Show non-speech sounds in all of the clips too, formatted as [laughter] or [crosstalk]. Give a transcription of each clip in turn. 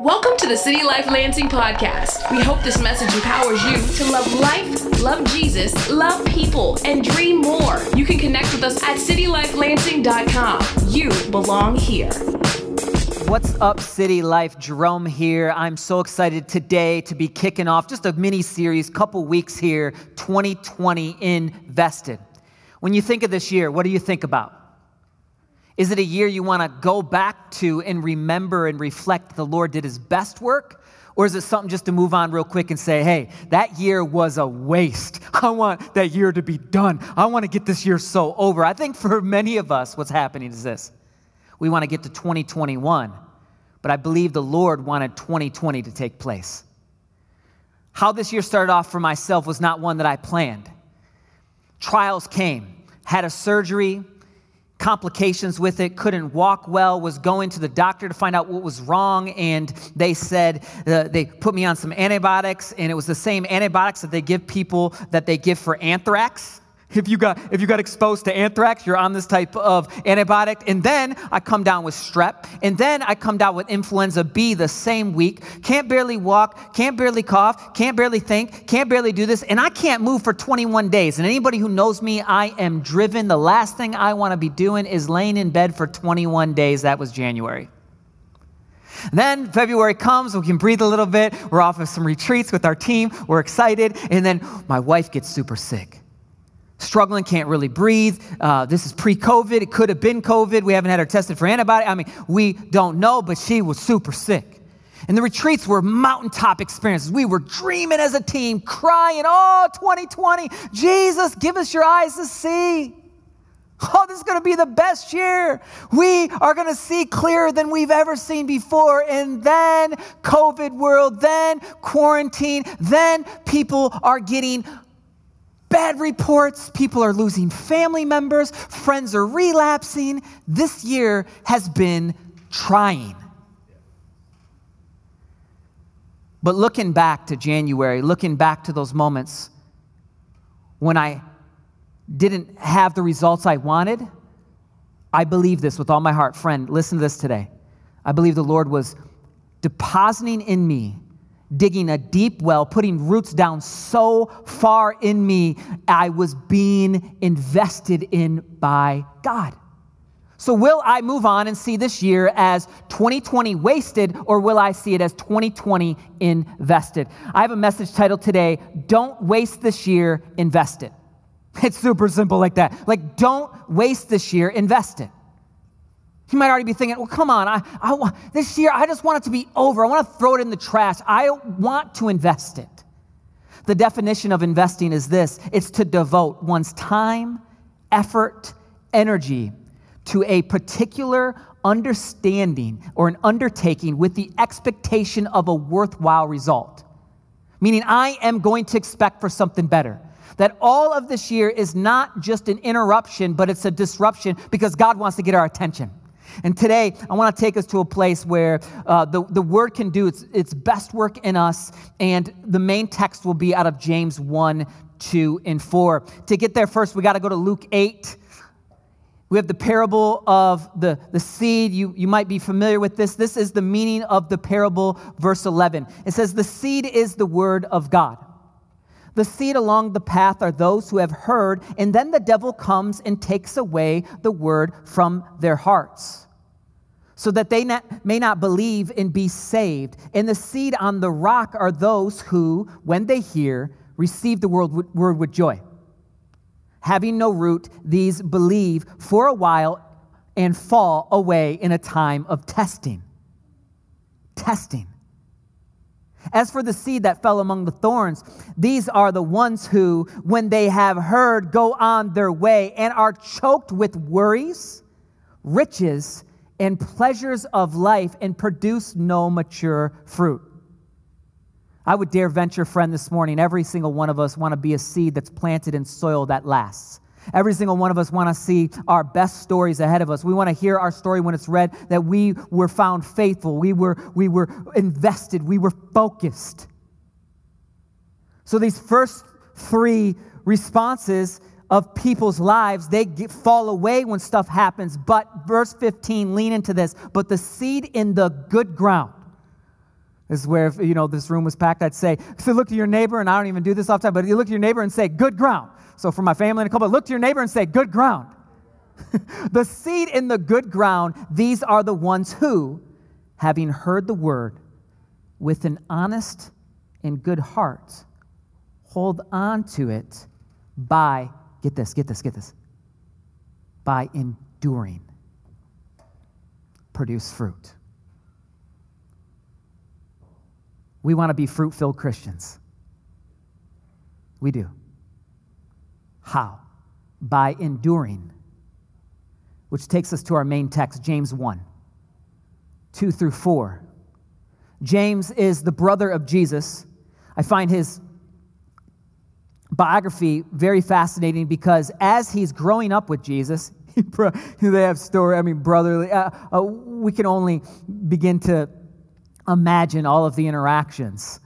Welcome to the City Life Lansing podcast. We hope this message empowers you to love life, love Jesus, love people, and dream more. You can connect with us at citylifelansing.com. You belong here. What's up, City Life? Jerome here. I'm so excited today to be kicking off just a mini series, couple weeks here, 2020 invested. When you think of this year, what do you think about? Is it a year you want to go back to and remember and reflect the Lord did his best work? Or is it something just to move on real quick and say, hey, that year was a waste. [laughs] I want that year to be done. I want to get this year so over. I think for many of us, what's happening is this we want to get to 2021, but I believe the Lord wanted 2020 to take place. How this year started off for myself was not one that I planned. Trials came, had a surgery, complications with it, couldn't walk well, was going to the doctor to find out what was wrong, and they said, uh, they put me on some antibiotics, and it was the same antibiotics that they give people that they give for anthrax. If you got if you got exposed to anthrax, you're on this type of antibiotic. And then I come down with strep, and then I come down with influenza B the same week. Can't barely walk, can't barely cough, can't barely think, can't barely do this, and I can't move for 21 days. And anybody who knows me, I am driven. The last thing I want to be doing is laying in bed for 21 days. That was January. Then February comes, we can breathe a little bit. We're off of some retreats with our team. We're excited. And then my wife gets super sick struggling, can't really breathe. Uh, this is pre COVID. It could have been COVID. We haven't had her tested for antibiotics. I mean, we don't know, but she was super sick. And the retreats were mountaintop experiences. We were dreaming as a team, crying, Oh, 2020, Jesus, give us your eyes to see. Oh, this is going to be the best year. We are going to see clearer than we've ever seen before. And then COVID world, then quarantine, then people are getting bad reports, people are losing family members, friends are relapsing. This year has been trying. But looking back to January, looking back to those moments when I didn't have the results I wanted, I believe this with all my heart. Friend, listen to this today. I believe the Lord was depositing in me digging a deep well, putting roots down so far in me, I was being invested in by God. So, will I move on and see this year as 2020 wasted, or will I see it as 2020 invested? I have a message titled today Don't Waste This Year, Invest It. It's super simple like that. Like, don't waste this year, invest it. You might already be thinking, well, come on, I, I this year I just want it to be over. I want to throw it in the trash. I want to invest it. The definition of investing is this it's to devote one's time, effort, energy to a particular understanding or an undertaking with the expectation of a worthwhile result. Meaning, I am going to expect for something better. That all of this year is not just an interruption, but it's a disruption because God wants to get our attention. And today, I want to take us to a place where uh, the, the word can do its, its best work in us, and the main text will be out of James 1, 2, and 4. To get there first, we got to go to Luke 8. We have the parable of the, the seed. You, you might be familiar with this. This is the meaning of the parable, verse 11. It says, The seed is the word of God. The seed along the path are those who have heard, and then the devil comes and takes away the word from their hearts so that they not, may not believe and be saved. And the seed on the rock are those who, when they hear, receive the word with, word with joy. Having no root, these believe for a while and fall away in a time of testing. Testing. As for the seed that fell among the thorns, these are the ones who, when they have heard, go on their way and are choked with worries, riches, and pleasures of life and produce no mature fruit. I would dare venture, friend, this morning, every single one of us want to be a seed that's planted in soil that lasts. Every single one of us want to see our best stories ahead of us. We want to hear our story when it's read that we were found faithful, we were, we were invested, we were focused. So these first three responses of people's lives, they get, fall away when stuff happens. But verse 15, lean into this. But the seed in the good ground This is where, if, you know, this room was packed, I'd say, so look to your neighbor, and I don't even do this all the time, but you look to your neighbor and say, good ground. So for my family and a couple, look to your neighbor and say, good ground. [laughs] the seed in the good ground, these are the ones who, having heard the word with an honest and good heart, hold on to it by, get this, get this, get this, by enduring, produce fruit. We want to be fruit filled Christians. We do. How? By enduring. Which takes us to our main text, James 1 2 through 4. James is the brother of Jesus. I find his biography very fascinating because as he's growing up with Jesus, [laughs] they have story, I mean, brotherly, uh, uh, we can only begin to imagine all of the interactions.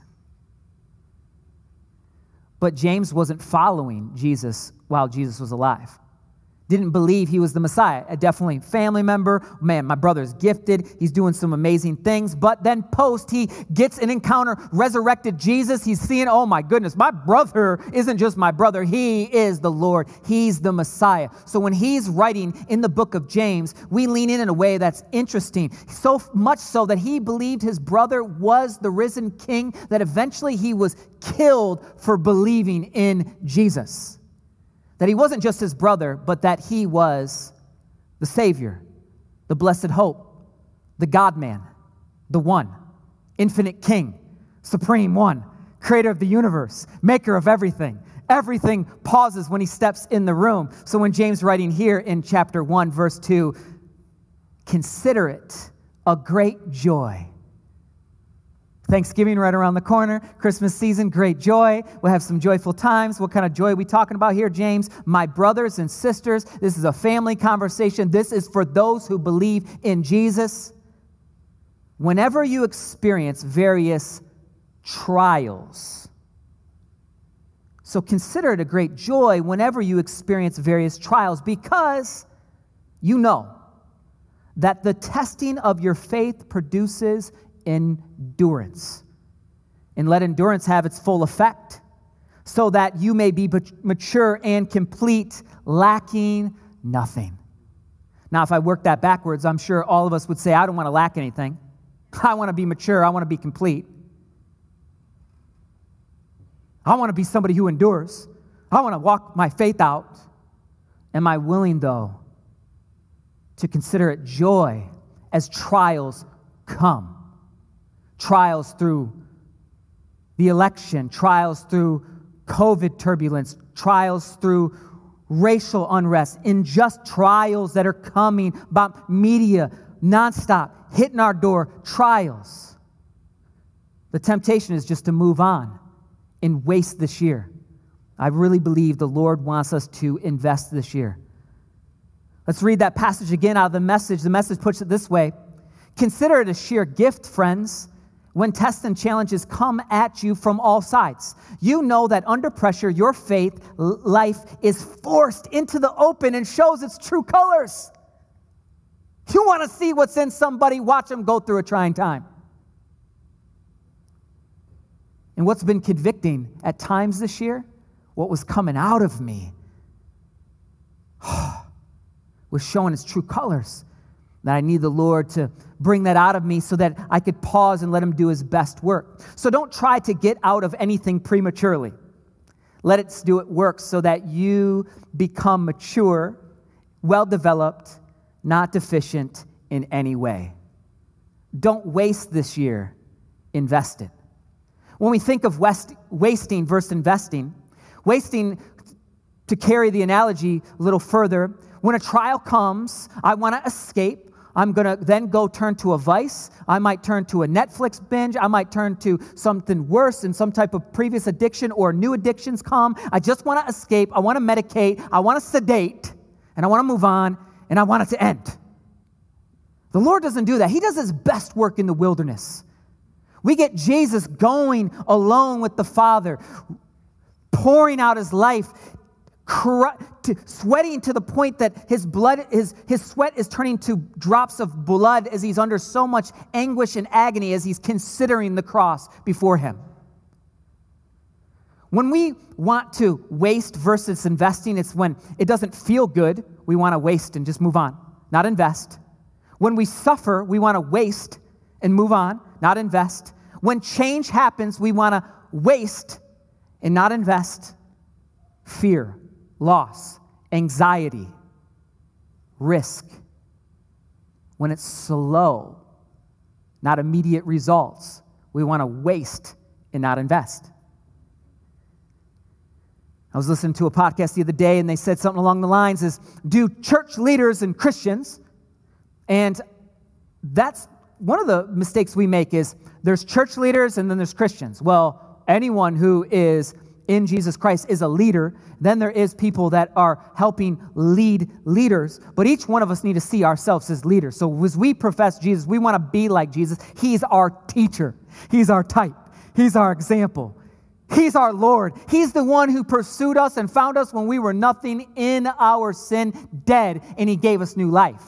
But James wasn't following Jesus while Jesus was alive didn't believe he was the Messiah. A definitely family member. Man, my brother's gifted. He's doing some amazing things. But then post, he gets an encounter, resurrected Jesus. He's seeing, oh my goodness, my brother isn't just my brother. He is the Lord. He's the Messiah. So when he's writing in the book of James, we lean in in a way that's interesting. So much so that he believed his brother was the risen king, that eventually he was killed for believing in Jesus that he wasn't just his brother, but that he was the Savior, the blessed hope, the God man, the one, infinite King, supreme one, creator of the universe, maker of everything. Everything pauses when he steps in the room. So when James writing here in chapter 1, verse 2, consider it a great joy Thanksgiving right around the corner, Christmas season, great joy. We'll have some joyful times. What kind of joy are we talking about here, James? My brothers and sisters, this is a family conversation. This is for those who believe in Jesus. Whenever you experience various trials, so consider it a great joy whenever you experience various trials because you know that the testing of your faith produces endurance. And let endurance have its full effect, so that you may be mature and complete, lacking nothing. Now, if I work that backwards, I'm sure all of us would say, I don't want to lack anything. I want to be mature. I want to be complete. I want to be somebody who endures. I want to walk my faith out. Am I willing, though, to consider it joy as trials come? Trials through the election, trials through COVID turbulence, trials through racial unrest, unjust trials that are coming about media nonstop, hitting our door, trials. The temptation is just to move on and waste this year. I really believe the Lord wants us to invest this year. Let's read that passage again out of the message. The message puts it this way Consider it a sheer gift, friends when tests and challenges come at you from all sides. You know that under pressure, your faith life is forced into the open and shows its true colors. You want to see what's in somebody, watch them go through a trying time. And what's been convicting at times this year, what was coming out of me, [sighs] was showing its true colors. That I need the Lord to bring that out of me so that I could pause and let Him do His best work. So don't try to get out of anything prematurely. Let it do it work so that you become mature, well developed, not deficient in any way. Don't waste this year, invest it. When we think of west, wasting versus investing, wasting, to carry the analogy a little further, when a trial comes, I want to escape. I'm going to then go turn to a vice. I might turn to a Netflix binge. I might turn to something worse and some type of previous addiction or new addictions come. I just want to escape. I want to medicate. I want to sedate. And I want to move on. And I want it to end. The Lord doesn't do that. He does his best work in the wilderness. We get Jesus going alone with the Father, pouring out his life, to, sweating to the point that his blood, his, his sweat is turning to drops of blood as he's under so much anguish and agony as he's considering the cross before him. When we want to waste versus investing, it's when it doesn't feel good, we want to waste and just move on, not invest. When we suffer, we want to waste and move on, not invest. When change happens, we want to waste and not invest. Fear, loss, anxiety, risk. When it's slow, not immediate results, we want to waste and not invest. I was listening to a podcast the other day and they said something along the lines is do church leaders and Christians and that's one of the mistakes we make is there's church leaders and then there's Christians. Well, anyone who is in Jesus Christ is a leader. Then there is people that are helping lead leaders. But each one of us need to see ourselves as leaders. So as we profess Jesus, we want to be like Jesus. He's our teacher. He's our type. He's our example. He's our Lord. He's the one who pursued us and found us when we were nothing in our sin, dead, and He gave us new life.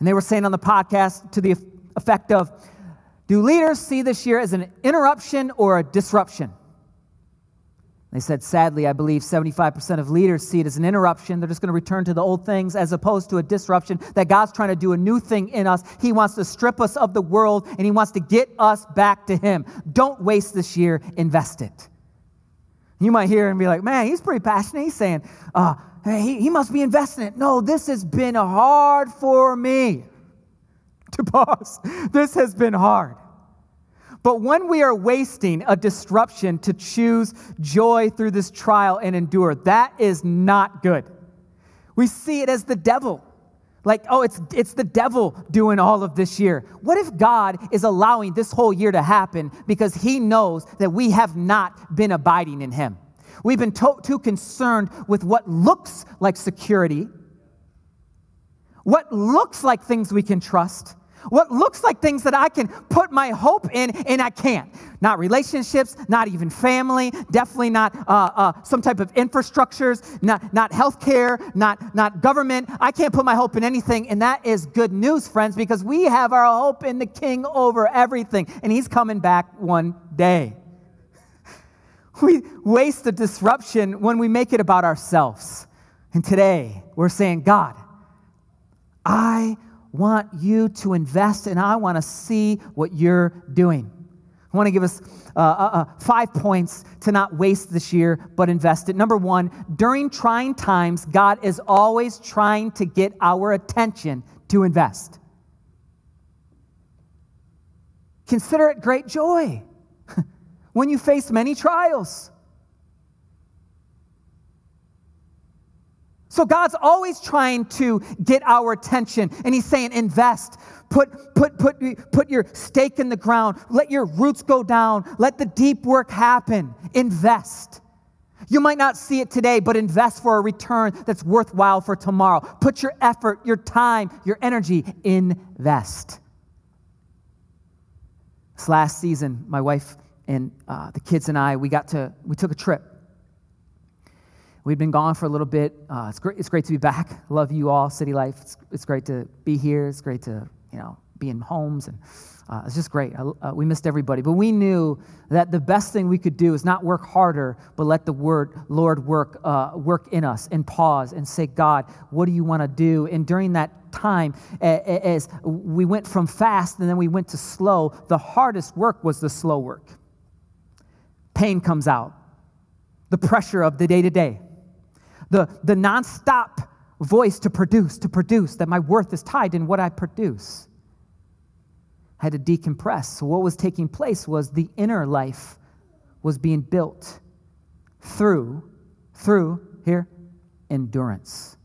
And they were saying on the podcast to the effect of, do leaders see this year as an interruption or a disruption? They said, sadly, I believe 75% of leaders see it as an interruption. They're just going to return to the old things as opposed to a disruption, that God's trying to do a new thing in us. He wants to strip us of the world and He wants to get us back to Him. Don't waste this year, invest it. You might hear and be like, man, he's pretty passionate. He's saying, uh, hey, he, he must be investing it. No, this has been hard for me to pause. This has been hard. But when we are wasting a disruption to choose joy through this trial and endure, that is not good. We see it as the devil. Like, oh, it's, it's the devil doing all of this year. What if God is allowing this whole year to happen because he knows that we have not been abiding in him? We've been to- too concerned with what looks like security, what looks like things we can trust, what looks like things that I can put my hope in and I can't. Not relationships, not even family, definitely not uh, uh, some type of infrastructures, not, not healthcare, not, not government. I can't put my hope in anything. And that is good news, friends, because we have our hope in the King over everything. And He's coming back one day. [laughs] We waste the disruption when we make it about ourselves. And today, we're saying, God, I want you to invest and I want to see what you're doing. I want to give us uh, uh, uh, five points to not waste this year, but invest it. Number one, during trying times, God is always trying to get our attention to invest. Consider it great joy [laughs] when you face many trials. So God's always trying to get our attention, and He's saying, invest. Put, put, put, put your stake in the ground. Let your roots go down. Let the deep work happen. Invest. You might not see it today, but invest for a return that's worthwhile for tomorrow. Put your effort, your time, your energy, invest. This last season, my wife and uh, the kids and I, we got to, we took a trip We've been gone for a little bit. Uh, it's, great, it's great to be back. [laughs] Love you all, City Life. It's, it's great to be here. It's great to, you know, be in homes. And uh, it's just great. Uh, we missed everybody. But we knew that the best thing we could do is not work harder, but let the word, Lord work, uh, work in us and pause and say, God, what do you want to do? And during that time, as we went from fast and then we went to slow, the hardest work was the slow work. Pain comes out, the pressure of the day to day the, the nonstop voice to produce, to produce, that my worth is tied in what I produce. I had to decompress. So, what was taking place was the inner life was being built through, through, here, endurance.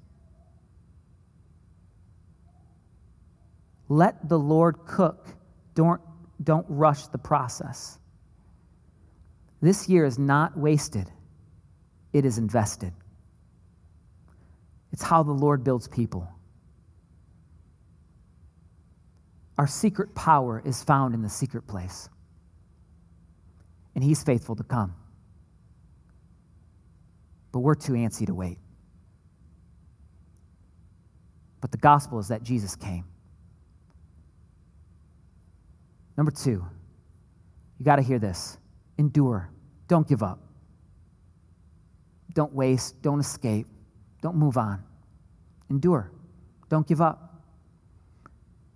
Let the Lord cook. Don't, don't rush the process. This year is not wasted, it is invested. It's how the Lord builds people. Our secret power is found in the secret place. And He's faithful to come. but we're too antsy to wait. But the gospel is that Jesus came. Number two, you got to hear this endure, don't give up. Don't waste, don't escape, don't move on. Endure, don't give up.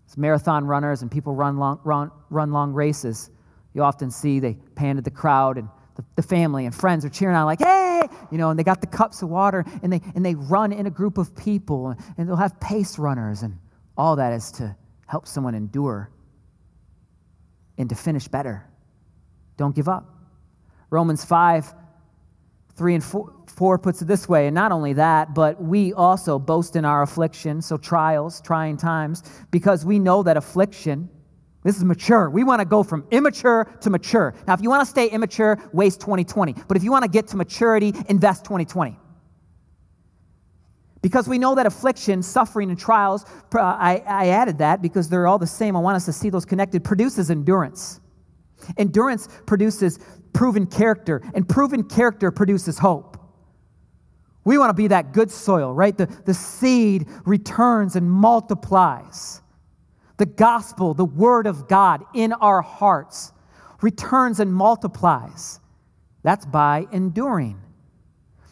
As marathon runners and people run long, run, run long races, you often see they pan to the crowd and the, the, family and friends are cheering on like, hey, you know, and they got the cups of water and they, and they run in a group of people and they'll have pace runners and all that is to help someone endure and to finish better. Don't give up. Romans 5, 3 and 4, 4 puts it this way, and not only that, but we also boast in our affliction, so trials, trying times, because we know that affliction, this is mature. We want to go from immature to mature. Now, if you want to stay immature, waste 2020. But if you want to get to maturity, invest 2020. Because we know that affliction, suffering, and trials, uh, I, I added that because they're all the same. I want us to see those connected, produces endurance. Endurance produces proven character, and proven character produces hope. We want to be that good soil, right? The, the seed returns and multiplies. The gospel, the word of God in our hearts, returns and multiplies. That's by enduring.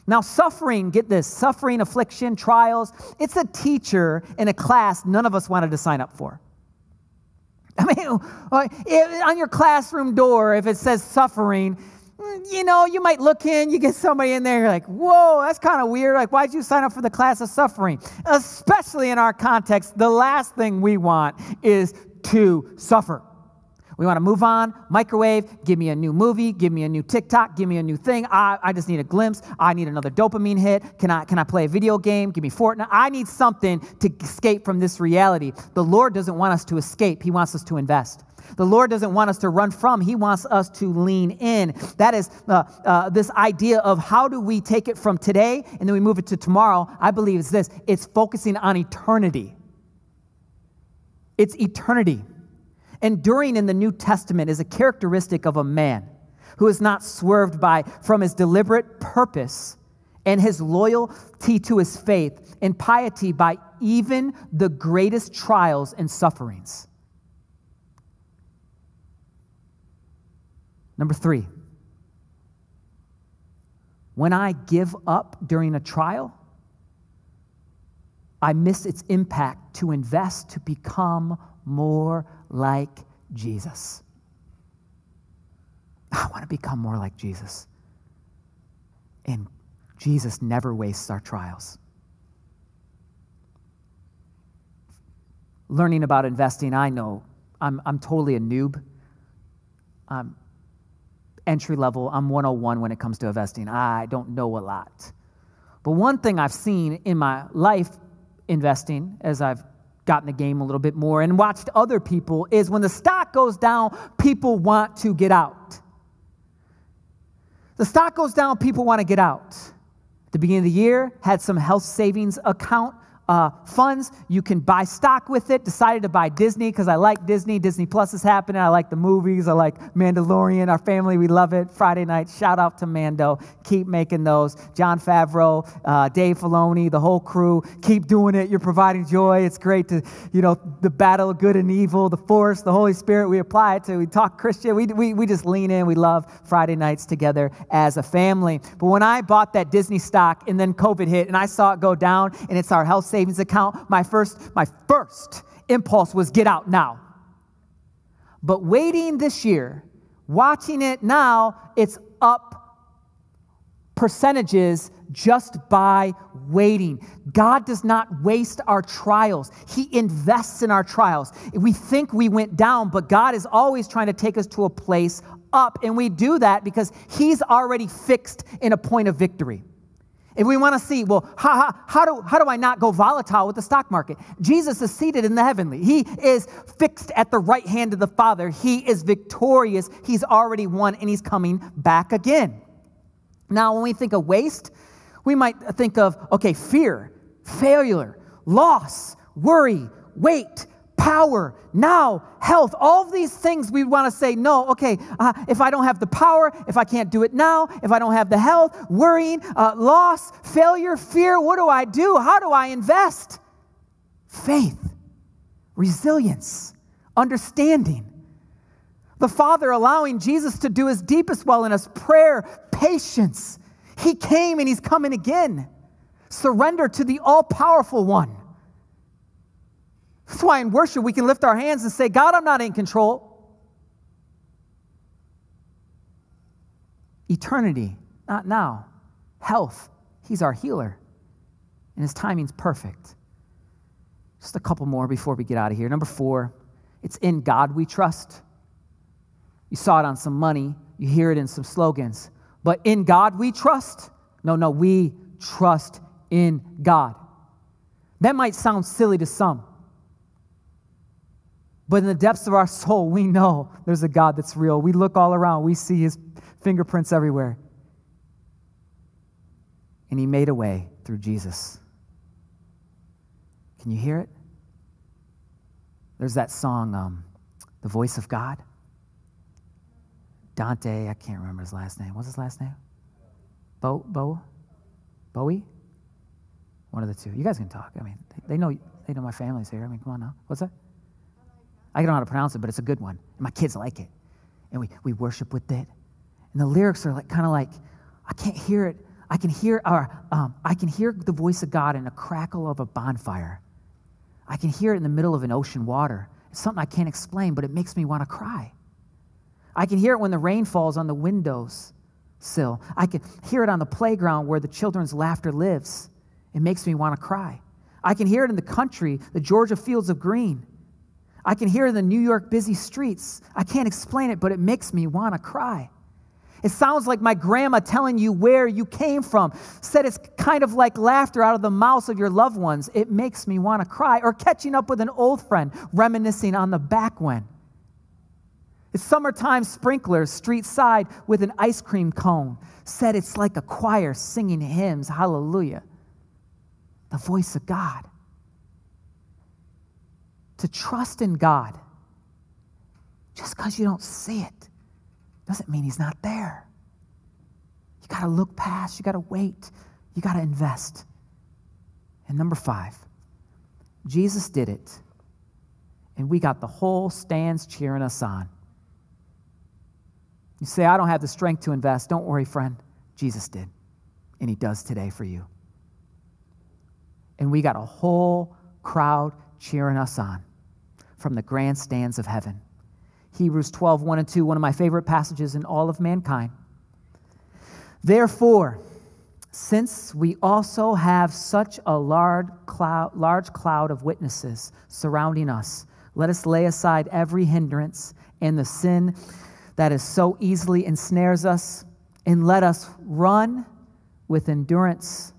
Now, suffering, get this suffering, affliction, trials, it's a teacher in a class none of us wanted to sign up for. [laughs] I mean, on your classroom door, if it says suffering, you know, you might look in, you get somebody in there, you're like, whoa, that's kind of weird. Like, why'd you sign up for the class of suffering? Especially in our context, the last thing we want is to suffer. We want to move on, microwave, give me a new movie, give me a new TikTok, give me a new thing. I, I just need a glimpse. I need another dopamine hit. Can I, can I play a video game? Give me Fortnite. I need something to escape from this reality. The Lord doesn't want us to escape, He wants us to invest. The Lord doesn't want us to run from, He wants us to lean in. That is uh, uh, this idea of how do we take it from today and then we move it to tomorrow. I believe it's this it's focusing on eternity. It's eternity. Enduring in the New Testament is a characteristic of a man who is not swerved by from his deliberate purpose and his loyalty to his faith and piety by even the greatest trials and sufferings. Number three, when I give up during a trial, I miss its impact to invest to become more like Jesus. I want to become more like Jesus. And Jesus never wastes our trials. Learning about investing, I know I'm, I'm totally a noob. I'm entry level, I'm 101 when it comes to investing. I don't know a lot. But one thing I've seen in my life investing as I've gotten the game a little bit more and watched other people is when the stock goes down, people want to get out. The stock goes down, people want to get out. At the beginning of the year, had some health savings account uh, funds. You can buy stock with it. Decided to buy Disney because I like Disney. Disney Plus is happening. I like the movies. I like Mandalorian. Our family, we love it. Friday night, shout out to Mando. Keep making those. Jon Favreau, uh, Dave Filoni, the whole crew. Keep doing it. You're providing joy. It's great to, you know, the battle of good and evil, the force, the Holy Spirit. We apply it to. We talk Christian. We, we, we just lean in. We love Friday nights together as a family. But when I bought that Disney stock and then COVID hit and I saw it go down and it's our health savings account, my first, my first impulse was get out now. But waiting this year, watching it now, it's up percentages just by waiting. God does not waste our trials, He invests in our trials. We think we went down, but God is always trying to take us to a place up, and we do that because He's already fixed in a point of victory. If we want to see, well, how, how, how, do, how do I not go volatile with the stock market? Jesus is seated in the heavenly. He is fixed at the right hand of the Father. He is victorious. He's already won and he's coming back again. Now, when we think of waste, we might think of, okay, fear, failure, loss, worry, weight, power, now, health, all these things we want to say, no, okay, uh, if I don't have the power, if I can't do it now, if I don't have the health, worrying, uh, loss, failure, fear, what do I do? How do I invest? Faith, resilience, understanding. The Father allowing Jesus to do his deepest well in us prayer, patience. He came and he's coming again. Surrender to the all powerful one. That's why in worship we can lift our hands and say, God, I'm not in control. Eternity, not now. Health, He's our healer. And His timing's perfect. Just a couple more before we get out of here. Number four, it's in God we trust. You saw it on some money, you hear it in some slogans. But in God we trust? No, no, we trust in God. That might sound silly to some. But in the depths of our soul, we know there's a God that's real. We look all around, we see his fingerprints everywhere. And he made a way through Jesus. Can you hear it? There's that song, um, The Voice of God. Dante, I can't remember his last name. What's his last name? Bo, Bo, Bowie? One of the two. You guys can talk. I mean, they, know they know my family's here. I mean, come on now. What's that? I don't know how to pronounce it, but it's a good one. My kids like it. And we, we worship with it. And the lyrics are like kind of like, I can't hear it. I can hear or um, I can hear the voice of God in a crackle of a bonfire. I can hear it in the middle of an ocean water. It's something I can't explain, but it makes me want to cry. I can hear it when the rain falls on the windows sill. I can hear it on the playground where the children's laughter lives. It makes me want to cry. I can hear it in the country, the Georgia fields of green. I can hear the New York busy streets. I can't explain it, but it makes me want to cry. It sounds like my grandma telling you where you came from. Said it's kind of like laughter out of the mouths of your loved ones. It makes me want to cry. Or catching up with an old friend, reminiscing on the back when. It's summertime sprinklers, street side with an ice cream cone. Said it's like a choir singing hymns. Hallelujah. The voice of God to trust in God just because you don't see it doesn't mean He's not there. You got to look past, you got to wait, you got to invest. And number five, Jesus did it, and we got the whole stands cheering us on. You say, I don't have the strength to invest. Don't worry, friend. Jesus did, and He does today for you. And we got a whole crowd cheering us on from the grandstands of heaven. Hebrews 12, 1 and 2, one of my favorite passages in all of mankind. Therefore, since we also have such a large cloud, large cloud of witnesses surrounding us, let us lay aside every hindrance and the sin that is so easily ensnares us, and let us run with endurance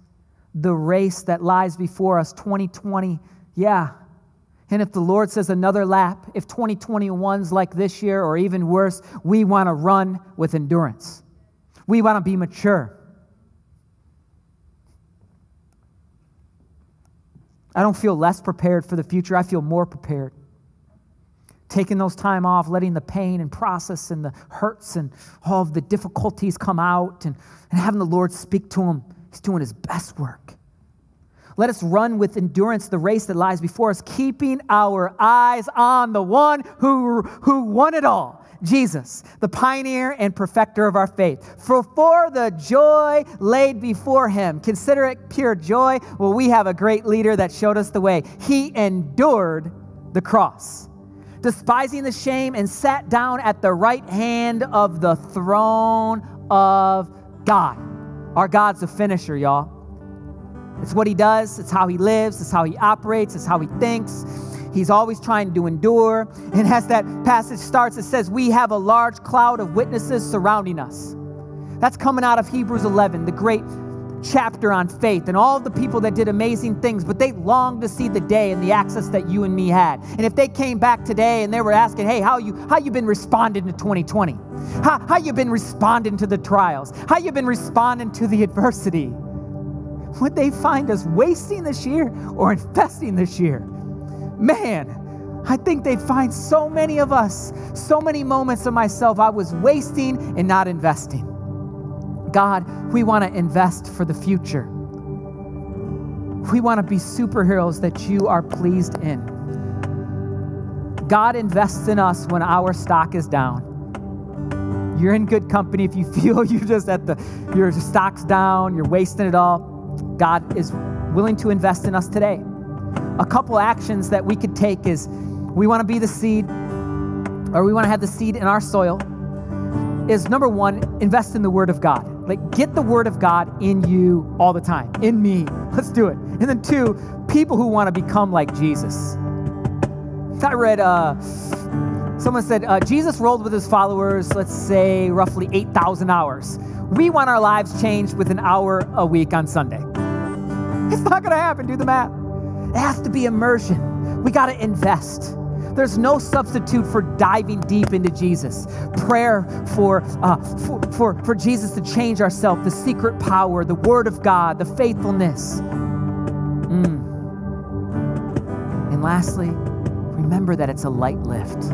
the race that lies before us 2020. Yeah, and if the Lord says another lap, if 2021's like this year or even worse, we want to run with endurance. We want to be mature. I don't feel less prepared for the future. I feel more prepared. Taking those time off, letting the pain and process and the hurts and all of the difficulties come out and, and having the Lord speak to him. He's doing his best work. Let us run with endurance the race that lies before us, keeping our eyes on the one who, who won it all, Jesus, the pioneer and perfecter of our faith. For for the joy laid before him, consider it pure joy. Well, we have a great leader that showed us the way. He endured the cross, despising the shame, and sat down at the right hand of the throne of God. Our God's a finisher, y'all. It's what he does, it's how he lives, it's how he operates, it's how he thinks. He's always trying to endure. And as that passage starts, it says, We have a large cloud of witnesses surrounding us. That's coming out of Hebrews 11, the great chapter on faith and all the people that did amazing things, but they longed to see the day and the access that you and me had. And if they came back today and they were asking, hey, how you how you been responding to 2020? How, how you been responding to the trials? How you been responding to the adversity? Would they find us wasting this year or investing this year? Man, I think they'd find so many of us, so many moments of myself I was wasting and not investing. God, we want to invest for the future. We want to be superheroes that you are pleased in. God invests in us when our stock is down. You're in good company if you [laughs] feel you just at the your stock's down, you're wasting it all. God is willing to invest in us today. A couple actions that we could take is we want to be the seed, or we want to have the seed in our soil, is number one, invest in the Word of God. Like, get the Word of God in you all the time, in me. [laughs] Let's do it. And then two, people who want to become like Jesus. I read, uh, someone said, uh, Jesus rolled with his followers, let's say roughly 8,000 hours. We want our lives changed with an hour a week on Sunday. It's not going to happen. Do the math. It has to be immersion. We got to invest. There's no substitute for diving deep into Jesus. Prayer for, uh, for, for, for Jesus to change ourselves, the secret power, the Word of God, the faithfulness. Mm. And lastly, remember that it's a light lift.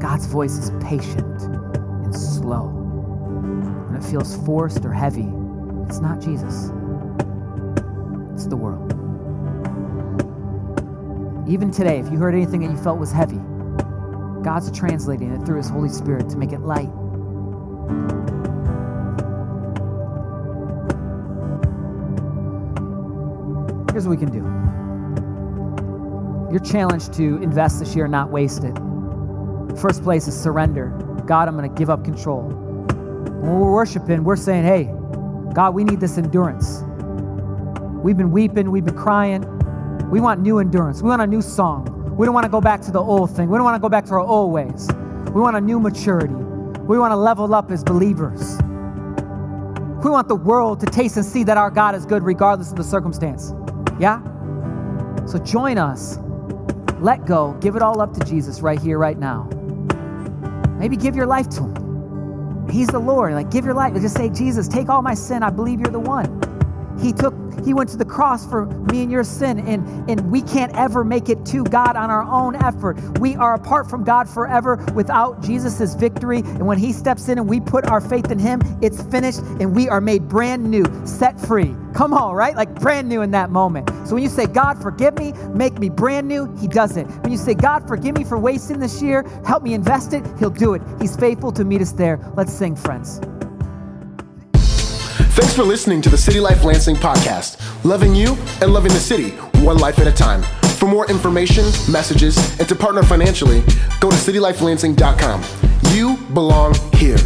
God's voice is patient and slow. When it feels forced or heavy, it's not Jesus, it's the world. Even today, if you heard anything that you felt was heavy, God's translating it through His Holy Spirit to make it light. Here's what we can do. You're challenged to invest this year not waste it. First place is surrender. God, I'm going to give up control. When we're worshiping, we're saying, hey, God, we need this endurance. We've been weeping, we've been crying, we want new endurance. We want a new song. We don't want to go back to the old thing. We don't want to go back to our old ways. We want a new maturity. We want to level up as believers. We want the world to taste and see that our God is good regardless of the circumstance. Yeah? So join us. Let go. Give it all up to Jesus right here, right now. Maybe give your life to Him. He's the Lord. Like, give your life. Just say, Jesus, take all my sin. I believe you're the one. He took he went to the cross for me and your sin, and, and we can't ever make it to God on our own effort. We are apart from God forever without Jesus' victory. And when He steps in and we put our faith in Him, it's finished, and we are made brand new, set free. Come on, right? Like brand new in that moment. So when you say, God, forgive me, make me brand new, He does it. When you say, God, forgive me for wasting this year, help me invest it, He'll do it. He's faithful to meet us there. Let's sing, friends. Thanks for listening to the City Life Lansing podcast, loving you and loving the city, one life at a time. For more information, messages, and to partner financially, go to citylifelansing.com. You belong here.